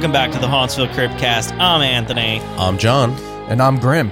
Welcome back to the Hauntsville Cryptcast. I'm Anthony. I'm Jon. And I'm Grim.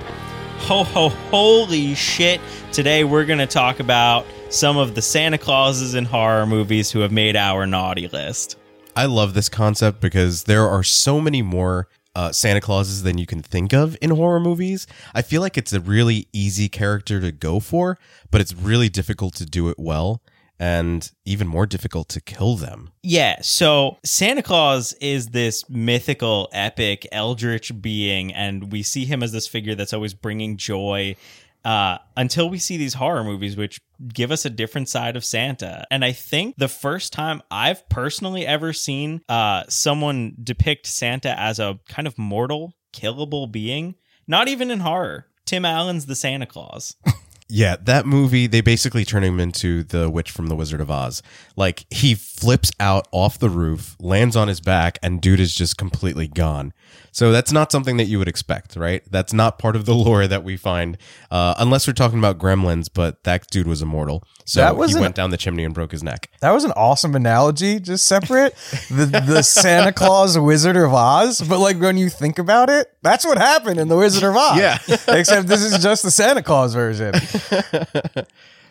Ho ho holy shit. Today we're going to talk about some of the Santa Clauses in horror movies who have made our naughty list. I love this concept because there are so many more uh, Santa Clauses than you can think of in horror movies. I feel like it's a really easy character to go for, but it's really difficult to do it well and even more difficult to kill them. Yeah, so Santa Claus is this mythical, epic, eldritch being, and we see him as this figure that's always bringing joy uh, until we see these horror movies, which give us a different side of Santa. And I think the first time I've personally ever seen uh, someone depict Santa as a kind of mortal, killable being, not even in horror. Tim Allen's The Santa Claus. Yeah, that movie, they basically turn him into the witch from the Wizard of Oz. Like, he flips out off the roof, lands on his back, and dude is just completely gone. So that's not something that you would expect, right? That's not part of the lore that we find, uh, unless we're talking about gremlins, but that dude was immortal. So That was he an- went down the chimney and broke his neck. That was an awesome analogy, just separate the the Santa Claus Wizard of Oz. But like when you think about it, that's what happened in the Wizard of Oz. Yeah. Except this is just the Santa Claus version.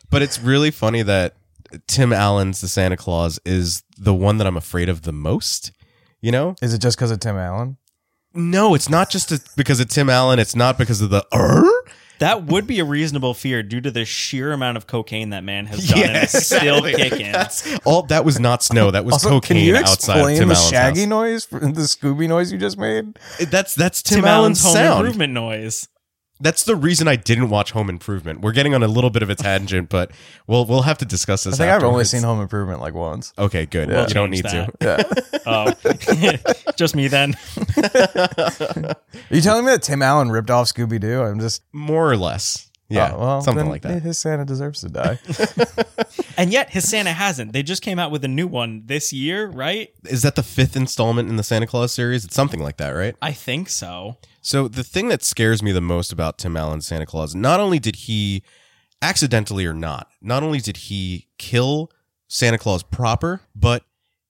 But it's really funny that Tim Allen's The Santa Claus is the one that I'm afraid of the most. You know? Is it just because of Tim Allen? No, it's not just a, because of Tim Allen. It's not because of the "Er?" That would be a reasonable fear due to the sheer amount of cocaine that man has done and is still exactly. kicking. That's all. That was not snow. That was Also, cocaine can you outside of explain Tim the Allen's Shaggy house. noise, the Scooby noise you just made? That's that's Tim, Tim, Allen's, Allen's home sound. improvement noise. That's the reason I didn't watch Home Improvement. We're getting on a little bit of a tangent, but we'll we'll have to discuss this. I think I've only afterwards. seen Home Improvement like once. Okay, good. Yeah. you don't Change need to. Yeah. Oh, just me then. Are you telling me that Tim Allen ripped off Scooby Doo? I'm just More or less. Yeah, oh, well, something then like that. His Santa deserves to die. And yet his Santa hasn't. They just came out with a new one this year, right? Is that the fifth installment in the Santa Claus series? It's something like that, right? I think so. So the thing that scares me the most about Tim Allen's Santa Claus, not only did he accidentally or not, not only did he kill Santa Claus proper, but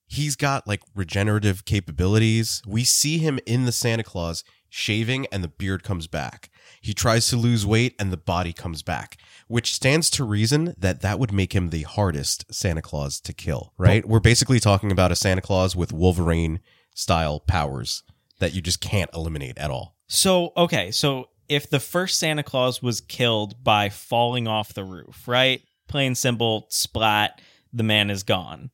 he's got like regenerative capabilities. We see him in the Santa Claus shaving and the beard comes back. He tries to lose weight and the body comes back, which stands to reason that that would make him the hardest Santa Claus to kill, right? We're basically talking about a Santa Claus with Wolverine style powers that you just can't eliminate at all. So, okay, so if the first Santa Claus was killed by falling off the roof, right? Plain simple, splat, the man is gone.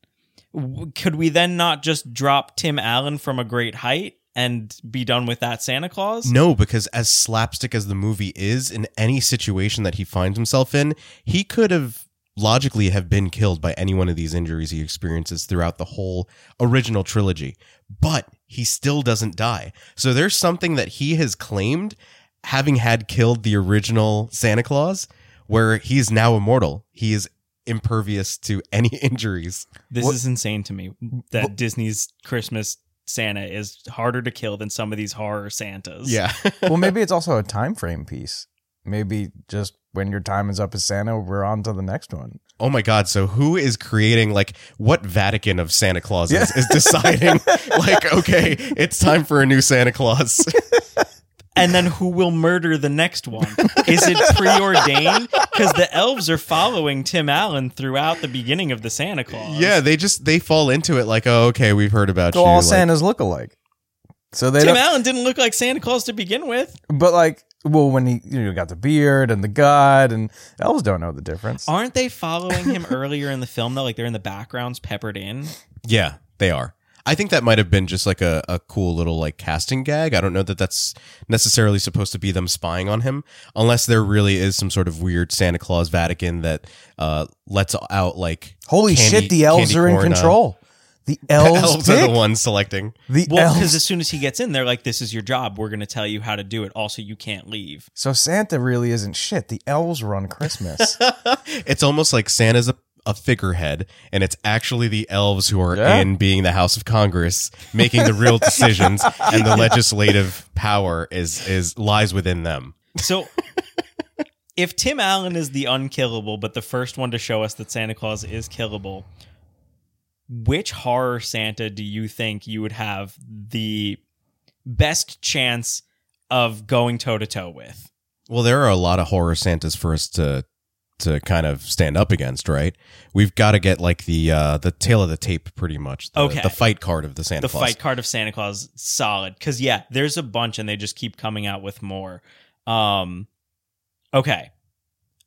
Could we then not just drop Tim Allen from a great height and be done with that Santa Claus? No, because as slapstick as the movie is, in any situation that he finds himself in, he could have logically have been killed by any one of these injuries he experiences throughout the whole original trilogy. But he still doesn't die. So there's something that he has claimed having had killed the original Santa Claus where he is now immortal. He is impervious to any injuries. This What- is insane to me that Disney's Christmas Santa is harder to kill than some of these horror Santas. Yeah. well, maybe it's also a time frame piece. Maybe just when your time is up as Santa, we're on to the next one. Oh my God! So who is creating like what Vatican of Santa Clauses is deciding like okay, it's time for a new Santa Claus? And then who will murder the next one? Is it preordained? Because the elves are following Tim Allen throughout the beginning of the Santa Claus. yeah, they just they fall into it like oh okay, we've heard about So you. all like- Santas look alike. So they Tim don't, Allen didn't look like Santa Claus to begin with. but like, well, when he you know got the beard and the gut, and elves don't know the difference. Aren't they following him earlier in the film though? Like they're in the backgrounds peppered in. yeah, they are. I think that might have been just like a, a cool little like casting gag. I don't know that that's necessarily supposed to be them spying on him, unless there really is some sort of weird Santa Claus Vatican that uh, lets out like Holy candy- shit, the elves are in corn, uh, control. The The elves, elves are the ones selecting. The Well, elves. because as soon as he gets in, they're like, "This is your job. We're going to tell you how to do it. Also, you can't leave." So Santa really isn't shit. The elves run Christmas. it's almost like Santa's a, a figurehead, and it's actually the elves who are Yeah. in being the House of Congress, making the real decisions, and the legislative power is is lies within them. So, if Tim Allen is the unkillable, but the first one to show us that Santa Claus is killable, which horror Santa do you think you would have the best chance of going toe to toe with? Well, there are a lot of horror Santas for us to to kind of stand up against, right? We've got to get like the uh the tail of the tape pretty much. The, Okay. The fight card of the Santa the Claus. fight card of Santa Claus solid because yeah, there's a bunch and they just keep coming out with more. Um, okay,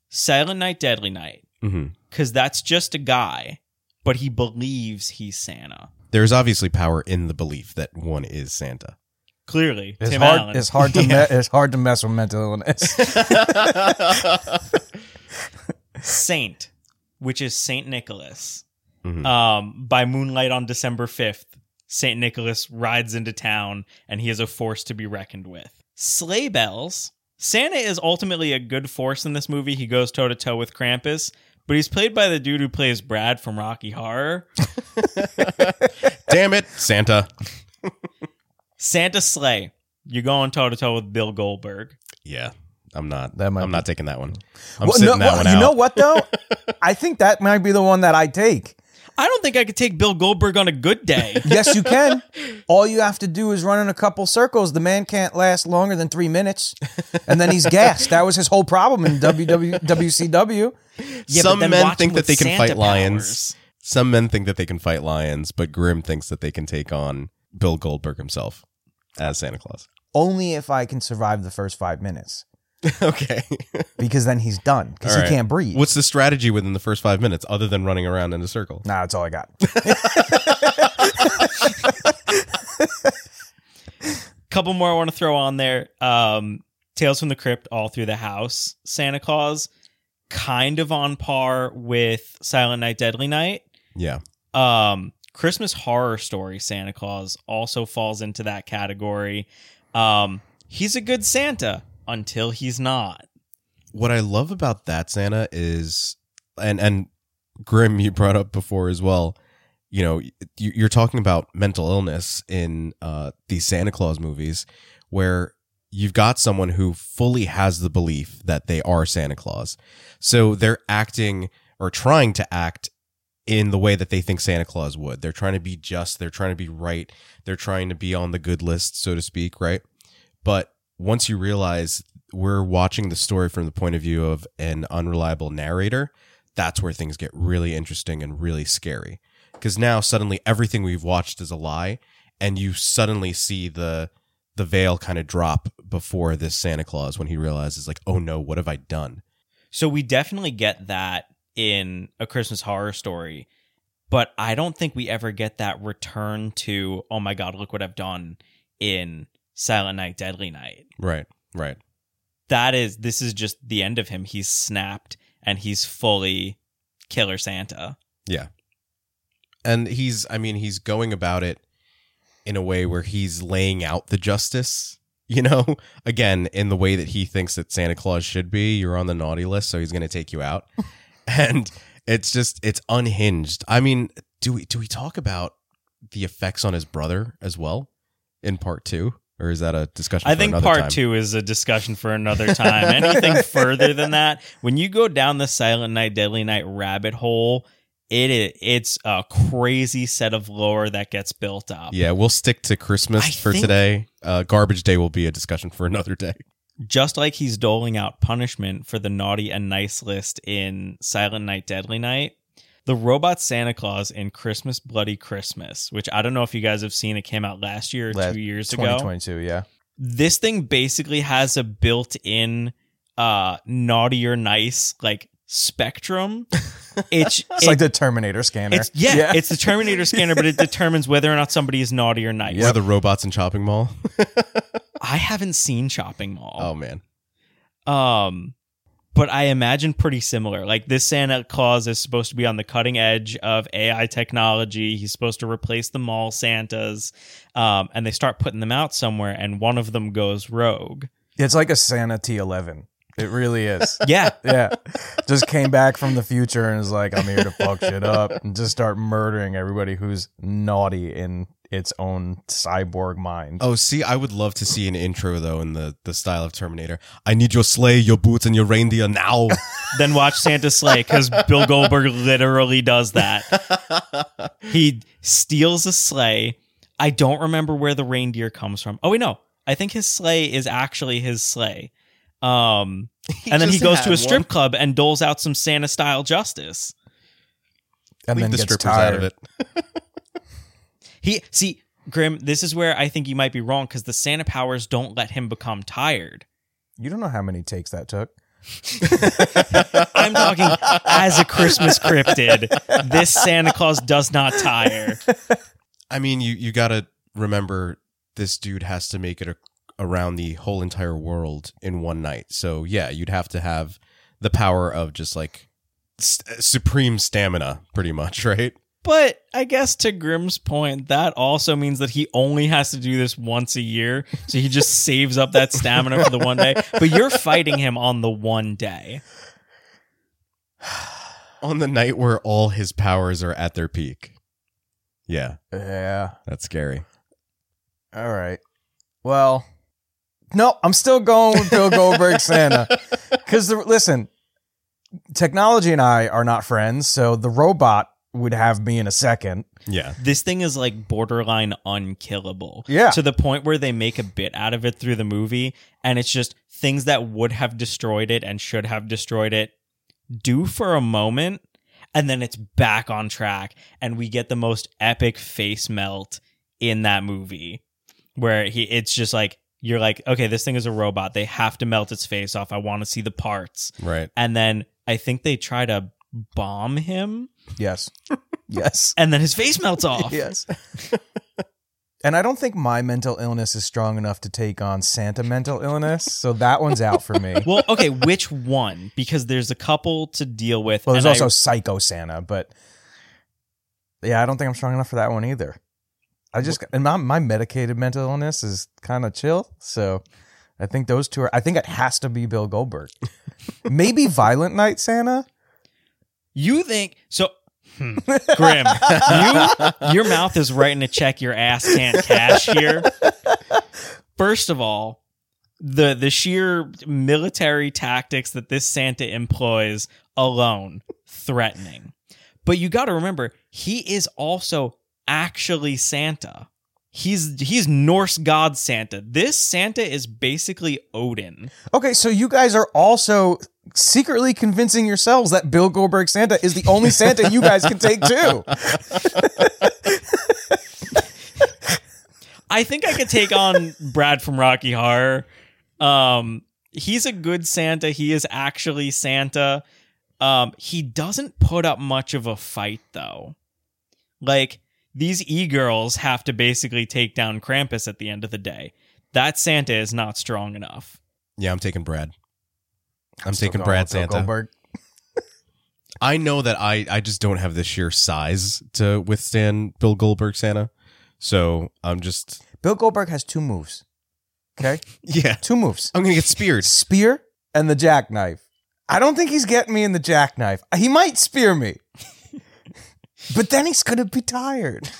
Silent Night, Deadly Night, hmm because that's just a guy, but he believes he's Santa. There's obviously power in the belief that one is Santa. Clearly, It's Tim hard. Allen. It's hard to. Me- it's hard to mess with mental illness. Saint, which is Saint Nicholas. Mhm. Um, by moonlight on December fifth, Saint Nicholas rides into town, and he is a force to be reckoned with. Sleigh bells. Santa is ultimately a good force in this movie. He goes toe to toe with Krampus, but he's played by the dude who plays Brad from Rocky Horror. Damn it, Santa. Santa's Slay. You're going toe to toe with Bill Goldberg. Yeah, I'm not. That might I'm be- not taking that one. I'm Well, sitting no, that well, one you know what though? I think that might be the one that I take. I don't think I could take Bill Goldberg on a good day. Yes, you can. All you have to do is run in a couple circles. The man can't last longer than three minutes, and then he's gassed. That was his whole problem in WW, WCW. Yeah, Some men think that they can Santa fight lions. Some men think that they can fight lions, but Grim thinks that they can take on Bill Goldberg himself as Santa Claus. Only if I can survive the first five minutes, okay. because then he's done because All he right. can't breathe. What's the strategy within the first five minutes other than running around in a circle? Nah, that's all I got. couple more I want to throw on there. Um, Tales from the Crypt, all through the house. Santa Claus, kind of on par with Silent Night, Deadly Night. Yeah. Um, Christmas Horror Story, Santa Claus also falls into that category. Um, he's a good Santa until he's not. What I love about that Santa is, and and Grim, you brought up before as well. You know, you- you're talking about mental illness in uh, these Santa Claus movies, where you've got someone who fully has the belief that they are Santa Claus, so they're acting or trying to act in the way that they think Santa Claus would. They're trying to be just. They're trying to be right. They're trying to be on the good list, so to speak, right? But once you realize we're watching the story from the point of view of an unreliable narrator, that's where things get really interesting and really scary. Because now suddenly everything we've watched is a lie, and you suddenly see the the veil kind of drop before this Santa Claus when he realizes, like, oh no, what have I done? So we definitely get that in a Christmas horror story, but I don't think we ever get that return to, oh my God, look what I've done in Silent Night, Deadly Night. Right, right. That is, this is just the end of him. He's snapped and he's fully Killer Santa. Yeah. And he's, I mean, he's going about it in a way where he's laying out the justice, you know, again, in the way that he thinks that Santa Claus should be. You're on the naughty list, so he's going to take you out. and it's just, it's unhinged. I mean, do we, do we talk about the effects on his brother as well in part two? Or is that a discussion I think part time? two is a discussion for another time. Anything further than that, when you go down the Silent Night, Deadly Night rabbit hole, it it's a crazy set of lore that gets built up. Yeah, we'll stick to Christmas I for today. Uh, Garbage Day will be a discussion for another day. just like he's doling out punishment for the naughty and nice list in Silent Night, Deadly Night, the robot Santa Claus in Christmas Bloody Christmas, which I don't know if you guys have seen, it came out last year or Last- two years ago. 2022, yeah. This thing basically has a built in uh naughty or nice like spectrum. It's, It's it- like the Terminator scanner. it's yeah, it's the Terminator scanner, but it determines whether or not somebody is naughty or nice. Or the robots in Chopping Mall. I haven't seen Shopping Mall. Oh man. Um, but I imagine pretty similar. Like this Santa Claus is supposed to be on the cutting edge of AI technology. He's supposed to replace the mall Santas. Um, and they start putting them out somewhere, and one of them goes rogue. It's like a Santa T11. It really is. Yeah, yeah. Just came back from the future and is like, I'm here to fuck shit up and just start murdering everybody who's naughty in its own cyborg mind. Oh, see, I would love to see an intro though in the the style of Terminator. I need your sleigh, your boots, and your reindeer now. then watch Santa's Slay because Bill Goldberg literally does that. He steals a sleigh. I don't remember where the reindeer comes from. Oh wait, no. I think his sleigh is actually his sleigh. Um, and then he goes to a strip one. club and doles out some Santa style justice. and Leave then the gets strippers tired. out of it. He see Grim. This is where I think you might be wrong because the Santa powers don't let him become tired. You don't know how many takes that took. I'm talking as a Christmas cryptid. This Santa Claus does not tire. I mean, you you got to remember this dude has to make it a, around the whole entire world in one night. So yeah, you'd have to have the power of just like st- uh, supreme stamina, pretty much, right? But I guess to Grim's point, that also means that he only has to do this once a year. So he just saves up that stamina for the one day. But you're fighting him on the one day. On the night where all his powers are at their peak. Yeah, Yeah. that's scary. All right. Well, no, I'm still going with Bill Goldberg Santa. Because listen, technology and I are not friends, so the robot would have me in a second. Yeah. This thing is like borderline unkillable. Yeah. To the point where they make a bit out of it through the movie, and it's just things that would have destroyed it and should have destroyed it do for a moment, and then it's back on track, and we get the most epic face melt in that movie. Where he it's just like you're like, okay, this thing is a robot. They have to melt its face off. I want to see the parts. Right. And then I think they try to bomb him, Yes. yes. and then his face melts off. Yes. and I don't think my mental illness is strong enough to take on Santa mental illness, so that one's out for me. Well, okay, which one? Because there's a couple to deal with. Well, there's also I- Psycho Santa, but yeah, I don't think I'm strong enough for that one either. I just and my my medicated mental illness is kind of chill, so I think those two are. I think it has to be Bill Goldberg. Maybe Violent Night Santa. You think so. Hmm. Grim, you your mouth is writing a check your ass can't cash here. First of all, the the sheer military tactics that this Santa employs alone threatening. But you got to remember, he is also actually Santa. He's he's Norse god Santa. This Santa is basically Odin. Okay, so you guys are also secretly convincing yourselves that Bill Goldberg Santa is the only Santa you guys can take too. I think I could take on Brad from Rocky Horror. Um, he's a good Santa. He is actually Santa. Um, he doesn't put up much of a fight though. Like these e-girls have to basically take down Krampus at the end of the day. That Santa is not strong enough. Yeah, I'm taking Brad. I'm, Still taking Brad Santa. Goldberg. I know that I I just don't have the sheer size to withstand Bill Goldberg Santa. So I'm just Bill Goldberg has two moves. Okay, yeah. two moves: I'm gonna get speared. spear and the jackknife. I don't think he's getting me in the jackknife. He might spear me, but then he's gonna be tired.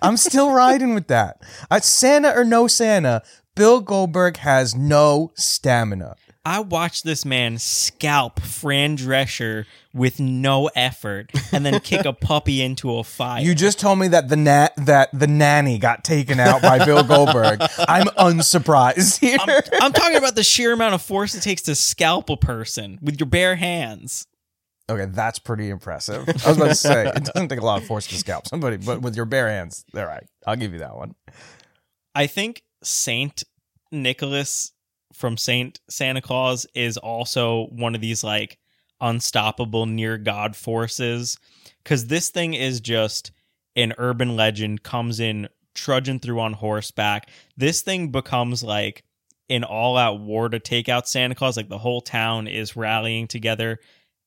I'm still riding with that. Uh, Santa or no Santa, Bill Goldberg has no stamina. I watched this man scalp Fran Drescher with no effort and then kick a puppy into a fire. You just told me that the na- that the nanny got taken out by Bill Goldberg. I'm unsurprised here. I'm, I'm talking about the sheer amount of force it takes to scalp a person with your bare hands. Okay, that's pretty impressive. I was about to say it doesn't take a lot of force to scalp somebody, but with your bare hands, all right, I'll give you that one. I think Saint Nicholas from Saint Santa Claus is also one of these like unstoppable near god forces cuz this thing is just an urban legend comes in trudging through on horseback. This thing becomes like an all-out war to take out Santa Claus like the whole town is rallying together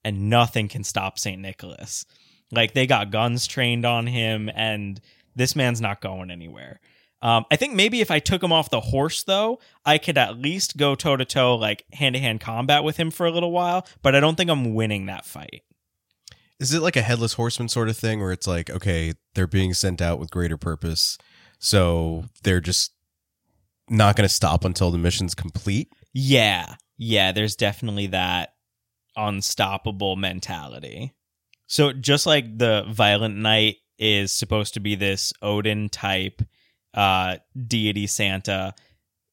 and nothing can stop Saint Nicholas. Like they got guns trained on him and this man's not going anywhere. Um, I think maybe if I took him off the horse, though, I could at least go toe to toe, like hand to hand combat with him for a little while. But I don't think I'm winning that fight. Is it like a headless horseman sort of thing where it's like, okay, they're being sent out with greater purpose, so they're just not going to stop until the mission's complete? Yeah, yeah. There's definitely that. Unstoppable mentality. So just like the Violent Night is supposed to be this Odin type uh, deity Santa,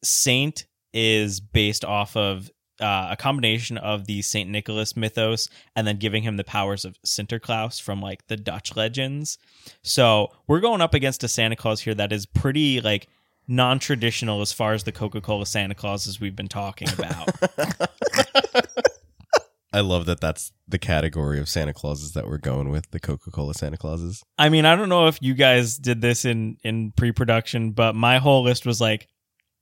Saint is based off of uh, a combination of the Saint Nicholas mythos and then giving him the powers of Sinterklaas from like the Dutch legends. So we're going up against a Santa Claus here that is pretty like non-traditional as far as the Coca-Cola Santa Clauses we've been talking about. I love that that's the category of Santa Clauses that we're going with, the Coca-Cola Santa Clauses. I mean, I don't know if you guys did this in in pre-production, but my whole list was like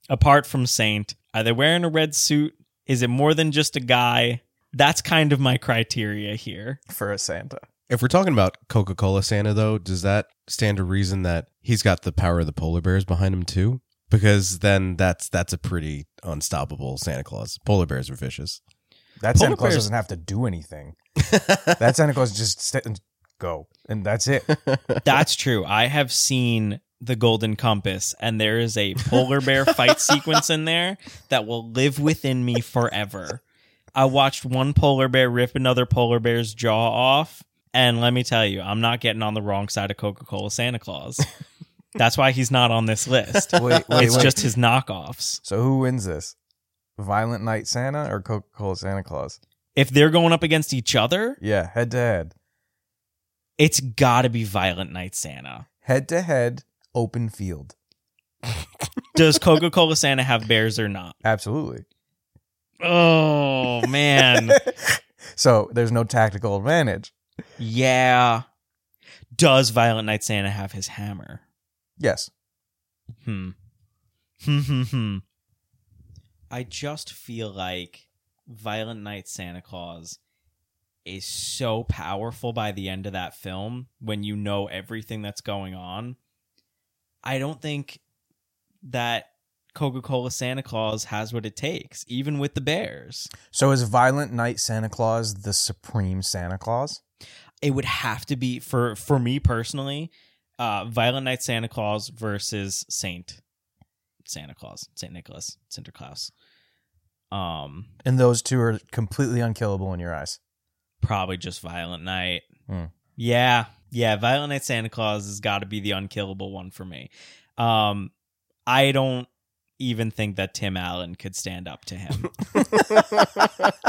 apart from Saint, are they wearing a red suit? Is it more than just a guy? That's kind of my criteria here. for a Santa. If we're talking about Coca-Cola Santa though, does that stand to reason that he's got the power of the polar bears behind him too? Because then that's that's a pretty unstoppable Santa Claus. Polar bears are vicious. That Santa Claus bears- doesn't have to do anything. that Santa Claus just sit and go, and that's it. That's true. I have seen the Golden Compass, and there is a polar bear fight sequence in there that will live within me forever. I watched one polar bear rip another polar bear's jaw off, and let me tell you, I'm not getting on the wrong side of Coca Cola Santa Claus. That's why he's not on this list. Wait, wait, it's wait. just his knockoffs. So who wins this? Violent Night Santa or Coca Cola Santa Claus? If they're going up against each other, Yeah, head to head. it's got to be Violent Night Santa. Head to head, open field. Does Coca Cola Santa have bears or not? Absolutely. Oh, man. so there's no tactical advantage. Yeah. Does Violent Night Santa have his hammer? Yes. Hmm. Hmm. Hmm. Hmm. I just feel like Violent Night Santa Claus is so powerful by the end of that film when you know everything that's going on. I don't think that Coca Cola Santa Claus has what it takes, even with the bears. So is Violent Night Santa Claus the supreme Santa Claus? it would have to be for for me personally uh violent night santa claus versus saint santa claus saint nicholas sinterklaas um And those two are completely unkillable in your eyes. probably just violent night Hmm. yeah yeah violent night santa claus has got to be the unkillable one for me um i don't even think that tim allen could stand up to him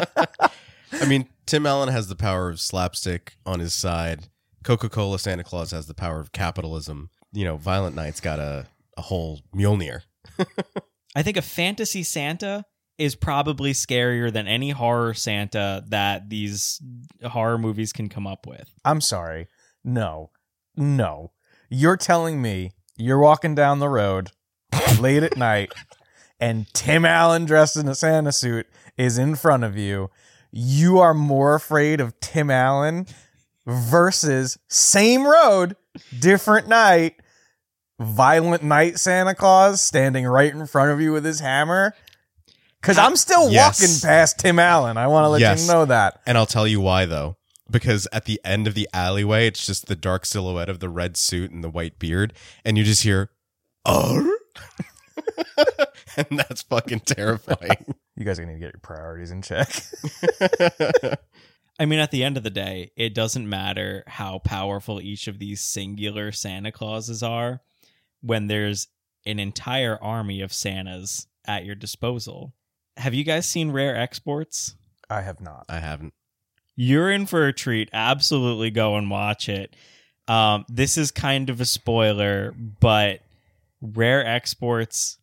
I mean, Tim Allen has the power of slapstick on his side. Coca-Cola Santa Claus has the power of capitalism. You know, Violent Night's got a, a whole Mjolnir. I think a fantasy Santa is probably scarier than any horror Santa that these horror movies can come up with. I'm sorry. No. No. You're telling me you're walking down the road late at night and Tim Allen dressed in a Santa suit is in front of you. You are more afraid of Tim Allen versus same road, different night, violent night Santa Claus standing right in front of you with his hammer. Cause I'm still Yes. walking past Tim Allen. I want to let Yes. you know that. And I'll tell you why, though. Because at the end of the alleyway, it's just the dark silhouette of the red suit and the white beard. And you just hear, oh. and that's fucking terrifying. You guys are gonna get your priorities in check. I mean, at the end of the day, it doesn't matter how powerful each of these singular Santa Clauses are when there's an entire army of Santas at your disposal. Have you guys seen Rare Exports? I have not. I haven't. You're in for a treat. Absolutely go and watch it. Um, this is kind of a spoiler, but Rare Exports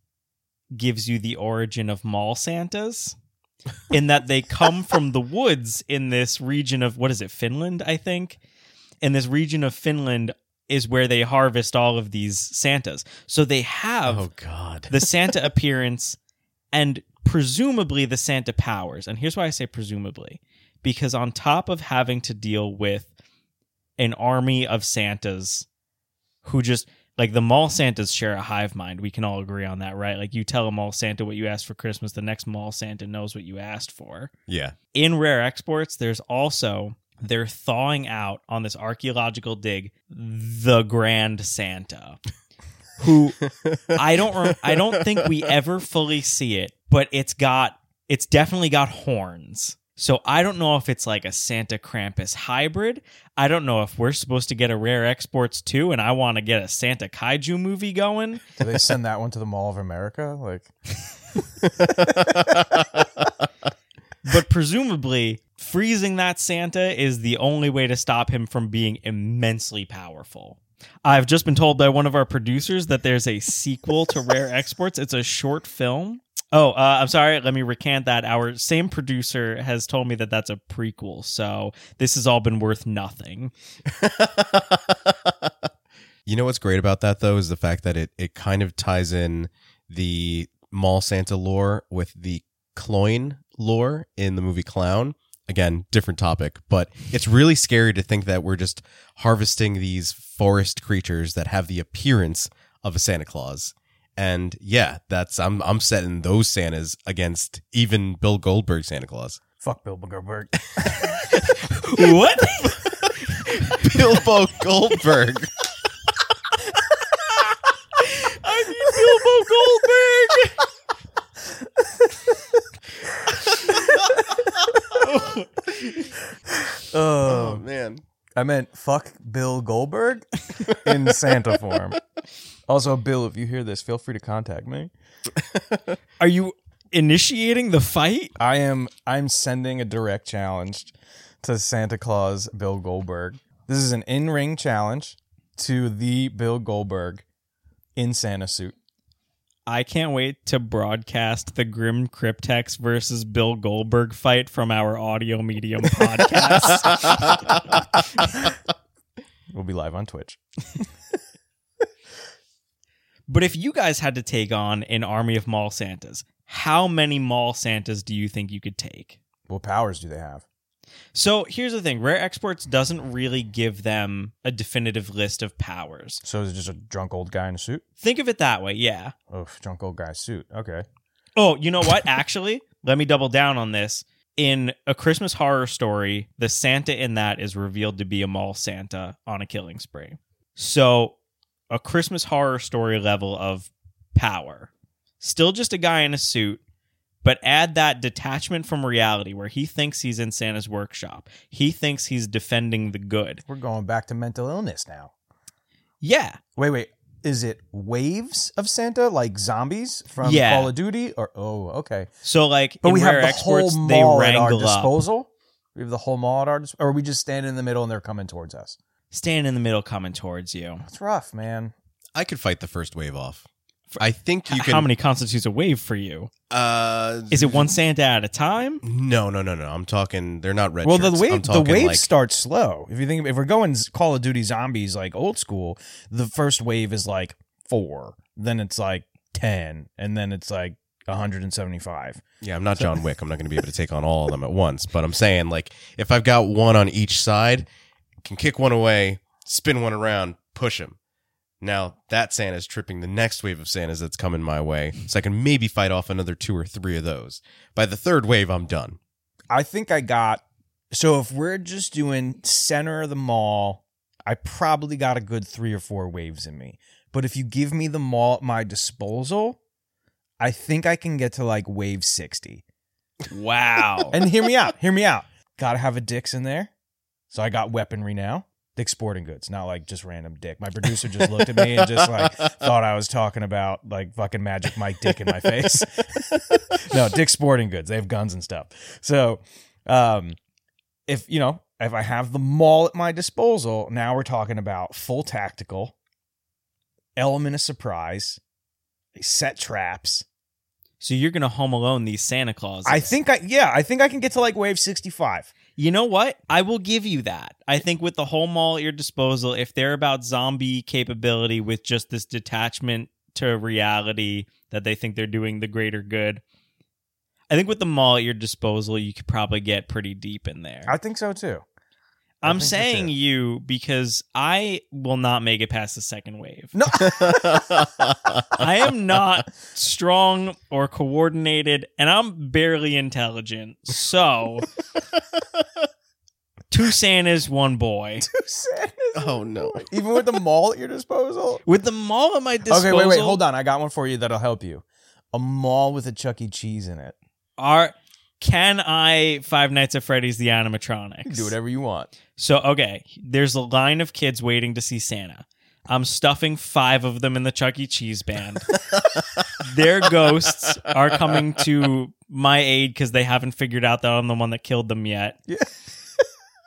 gives you the origin of mall Santas in that they come from the woods in this region of what is it, Finland, I think? In this region of Finland is where they harvest all of these Santas. So they have Oh, God. the Santa appearance and presumably the Santa powers. And here's why I say presumably because on top of having to deal with an army of Santas who just like the mall Santas share a hive mind. We can all agree on that, right? Like you tell a mall Santa what you asked for Christmas, the next mall Santa knows what you asked for Yeah. in rare exports there's also they're thawing out on this archaeological dig the grand santa who i don't i don't think we ever fully see it but it's got it's definitely got horns So I don't know if it's like a Santa Krampus hybrid. I don't know if we're supposed to get a rare exports too, and I want to get a Santa Kaiju movie going. Do they send that one to the Mall of America? Like, But presumably, freezing that Santa is the only way to stop him from being immensely powerful. I've just been told by one of our producers that there's a sequel to Rare Exports. It's a short film. Oh, uh, I'm sorry. Let me recant that. Our same producer has told me that that's a prequel. So this has all been worth nothing. you know what's great about that though is the fact that it it kind of ties in the mall Santa lore with the Cloyne lore in the movie Clown. Again, different topic, but it's really scary to think that we're just harvesting these forest creatures that have the appearance of a Santa Claus. And yeah, that's I'm I'm setting those Santas against even Bill Goldberg Santa Claus. fuck Bill Goldberg. what? Bilbo Goldberg. I mean, Bilbo Goldberg. Oh Oh, man. I meant fuck Bill Goldberg in Santa form. Also, Bill, if you hear this, feel free to contact me. Are you initiating the fight? I am I'm sending a direct challenge to Santa Claus Bill Goldberg. This is an in-ring challenge to the Bill Goldberg in Santa suit. I can't wait to broadcast the Grim Cryptex versus Bill Goldberg fight from our audio medium podcast. We'll be live on Twitch. but if you guys had to take on an army of mall Santas, how many mall Santas do you think you could take? What powers do they have? So here's the thing Rare Exports doesn't really give them a definitive list of powers. So is it just a drunk old guy in a suit? Think of it that way, yeah. Oh, drunk old guy suit. Okay. Oh, you know what? Actually, let me double down on this. In A Christmas Horror Story, the Santa in that is revealed to be a mall Santa on a killing spree. So, a Christmas Horror Story level of power. Still just a guy in a suit, but add that detachment from reality where he thinks he's in Santa's workshop. He thinks he's defending the good. We're going back to mental illness now. Yeah. Wait, wait. Is it waves of Santa like zombies from Yeah. Call of Duty? Or oh, okay. So, like, But in we have the Exports, whole they mall at our wrangle up. disposal. We have the whole mall at our disposal. Or are we just standing in the middle and they're coming towards us? Stand in the middle coming towards you. That's rough, man. I could fight the first wave off. I think you can. How many constitutes a wave for you? Uh, Is it one Santa at a time? No, no, no, no. I'm talking. They're not red. well, the wave the wave like starts slow. If you think if we're going Call of Duty zombies like old school, the first wave is like four, then it's like ten, and then it's like 175. Yeah, I'm not John Wick. I'm not going to be able to take on all of them at once. But I'm saying, like, if I've got one on each side, can kick one away, spin one around, push him. Now that Santa's tripping the next wave of Santas that's coming my way, so I can maybe fight off another two or three of those. By the third wave, I'm done. I think I got. So if we're just doing center of the mall, I probably got a good three or four waves in me. But if you give me the mall at my disposal, I think I can get to like wave 60. Wow. And hear me out. Hear me out. Gotta have a Dick's in there. So I got weaponry now. Dick's Sporting Goods, not like just random Dick. My producer just looked at me and just like thought I was talking about like fucking Magic Mike Dick in my face. no, Dick's Sporting Goods. They have guns and stuff. So, um, if you know, if I have the mall at my disposal, now we're talking about full tactical, element of surprise, set traps. so you're gonna home alone these Santa Claus. I think I yeah, I think I can get to like wave sixty five. You know what? I will give you that. I think with the whole mall at your disposal, if they're about zombie capability with just this detachment to reality that they think they're doing the greater good, I think with the mall at your disposal, you could probably get pretty deep in there. I think so too. I I'm saying you because I will not make it past the second wave. No, I am not strong or coordinated, and I'm barely intelligent. So, two Santas, one boy. Two Santas. Oh no! even with the mall at your disposal. With the mall at my disposal. Okay, wait, wait, hold on. I got one for you that'll help you. A mall with a Chuck E. Cheese in it. Are Can I Five Nights at Freddy's the animatronics? Do whatever you want. So okay, there's a line of kids waiting to see Santa. I'm stuffing five of them in the Chuck E. Cheese band. Their ghosts are coming to my aid because they haven't figured out that I'm the one that killed them yet. Yeah.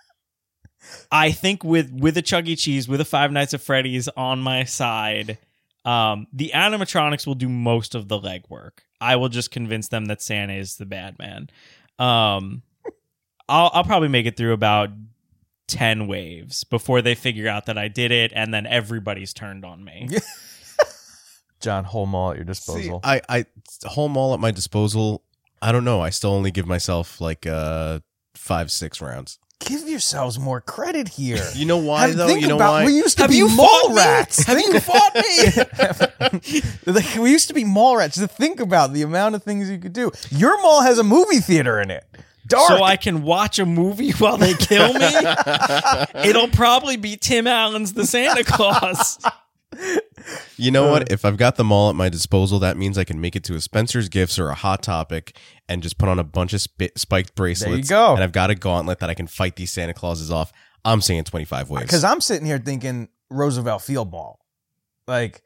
I think with with a Chuck E. Cheese, with a Five Nights at Freddy's on my side, um, the animatronics will do most of the legwork. I will just convince them that Santa is the bad man. Um, I'll I'll probably make it through about 10 waves before they figure out that I did it and then everybody's turned on me. Jon, whole mall at your See, disposal. I, I whole mall at my disposal. I don't know. I still only give myself like uh five, six rounds. Give yourselves more credit here. You know why Have- though? You know about, why? We used to Have be mall fought me? rats. Have you fought me? like, we used to be mall rats. To think about the amount of things you could do. Your mall has a movie theater in it. Dark. so I can watch a movie while they kill me? It'll probably be Tim Allen's The Santa Claus. You know what? If I've got them all at my disposal, that means I can make it to a Spencer's Gifts or a Hot Topic and just put on a bunch of spi- spiked bracelets. go. And I've got a gauntlet that I can fight these Santa Clauses off. I'm saying 25 waves. Because I'm sitting here thinking Roosevelt Field Mall. Like,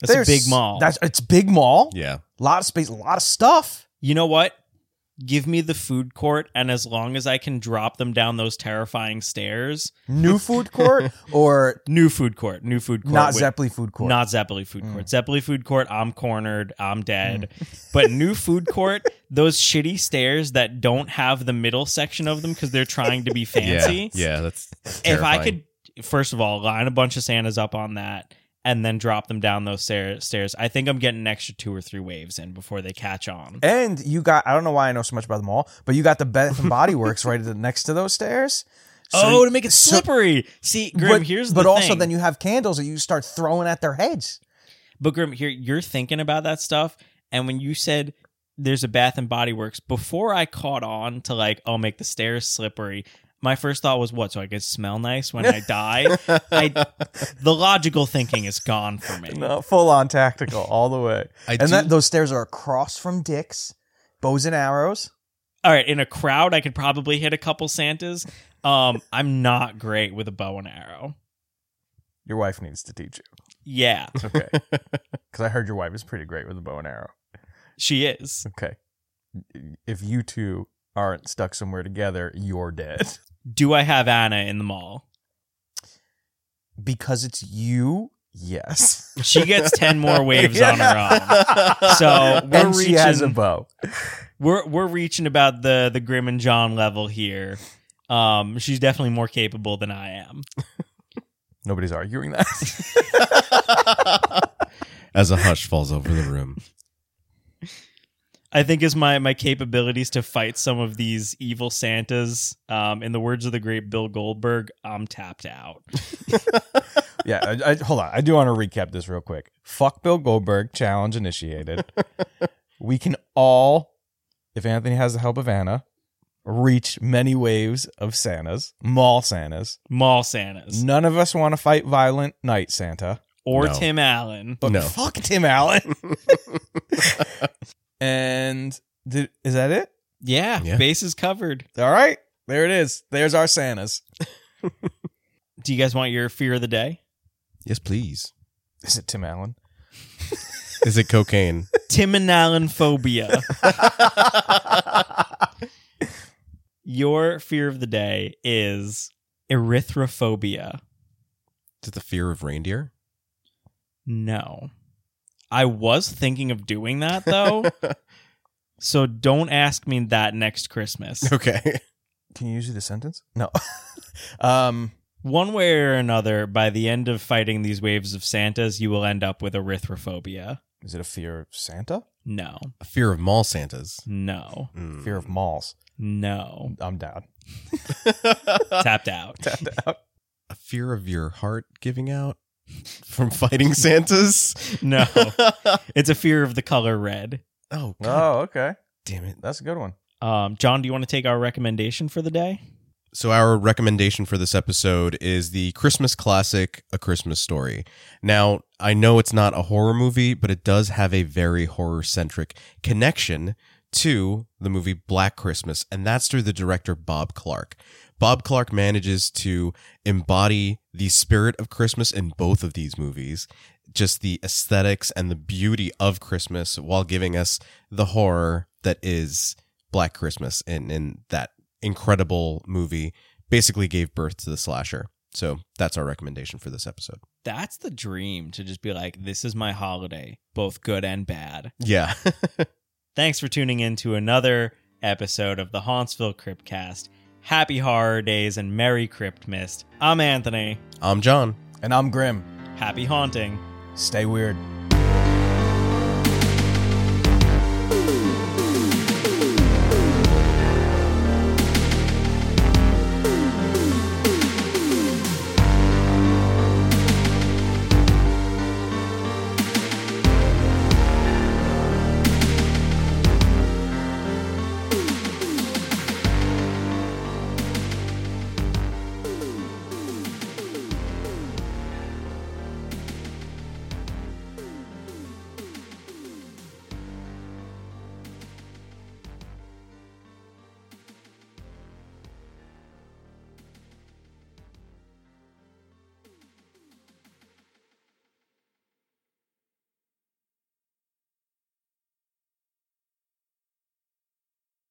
That's a there's- big mall. That's it's big mall. yeah. A lot of space, a lot of stuff. you know what? Give me the food court, and as long as I can drop them down those terrifying stairs, New food court or new food court, new food court. not with- Zeppeli food court. Not Zeppeli food court. Zeppeli food court, I'm cornered, I'm dead. Mm. but new food court, those shitty stairs that don't have the middle section of them because they're trying to be fancy. Yeah. Yeah. That's If I could, first of all, line a bunch of Santas up on that and then drop them down those stair- stairs, I think I'm getting an extra two or three waves in before they catch on. and you got I don't know why I know so much about the mall, but you got the Bath and Body Works right next to those stairs. So- oh, to make it so- slippery. See, Grim, but, here's the but also thing. then you have candles that you start throwing at their heads. But Grim, here you're thinking about that stuff, and when you said there's a Bath and Body Works, before I caught on to like, I'll make the stairs slippery. My first thought was, what? So I could smell nice when I die. I, the logical thinking is gone for me. No, full on tactical all the way. I and do- that those stairs are across from Dick's, bows and arrows. All right, in a crowd, I could probably hit a couple Santas. Um, I'm not great with a bow and arrow. Your wife needs to teach you. Yeah, Okay. Because I heard your wife is pretty great with a bow and arrow. she is. Okay. If you two aren't stuck somewhere together, you're dead. Do I have Anna in the mall? Because it's you, yes. She gets ten more waves on her own. So we're and she reaching. has a bow. we're we're reaching about the the Grim and Jon level here. Um, she's definitely more capable than I am. Nobody's arguing that. As a hush falls over the room. I think is my my capabilities to fight some of these evil Santas, um, in the words of the great Bill Goldberg, I'm tapped out. yeah, I, I, hold on. I do want to recap this real quick. Fuck Bill Goldberg, challenge initiated. we can all, if Anthony has the help of Anna, reach many waves of Santas, mall Santas. Mall Santas None of us want to fight violent night Santa. or No. Tim Allen. But No. fuck Tim Allen. and did, is that it? Yeah, Yeah. bases covered. All right. There it is. There's our Santas. Do you guys want your fear of the day? Yes, please. Is it Tim Allen? Is it cocaine? Tim and Allen phobia. your fear of the day is erythrophobia. Is it the fear of reindeer? No. I was thinking of doing that though. so don't ask me that next Christmas. Okay. Can you use the sentence? No. um, One way or another, by the end of fighting these waves of Santas, you will end up with erythrophobia. is it a fear of Santa? No. A fear of mall Santas. No. Mm. Fear of malls. No. I'm down. Tapped out. Tapped out. A fear of your heart giving out from fighting Santas. No. It's a fear of the color red. Oh, God Oh, okay. damn it. That's a good one. Um, Jon, do you want to take our recommendation for the day? So our recommendation for this episode is the Christmas classic A Christmas Story. Now, I know it's not a horror movie, but it does have a very horror-centric connection to the movie Black Christmas, and that's through the director Bob Clark. Bob Clark manages to embody the spirit of Christmas in both of these movies, just the aesthetics and the beauty of Christmas while giving us the horror that is Black Christmas and in that incredible movie basically gave birth to the slasher. So that's our recommendation for this episode. That's the dream to just be like, this is my holiday, both good and bad. Yeah. Thanks for tuning in to another episode of the Hauntsville Cryptcast. Happy horror days and Merry crypt mist. I'm Anthony. I'm Jon. And I'm Grim. Happy haunting. Stay weird.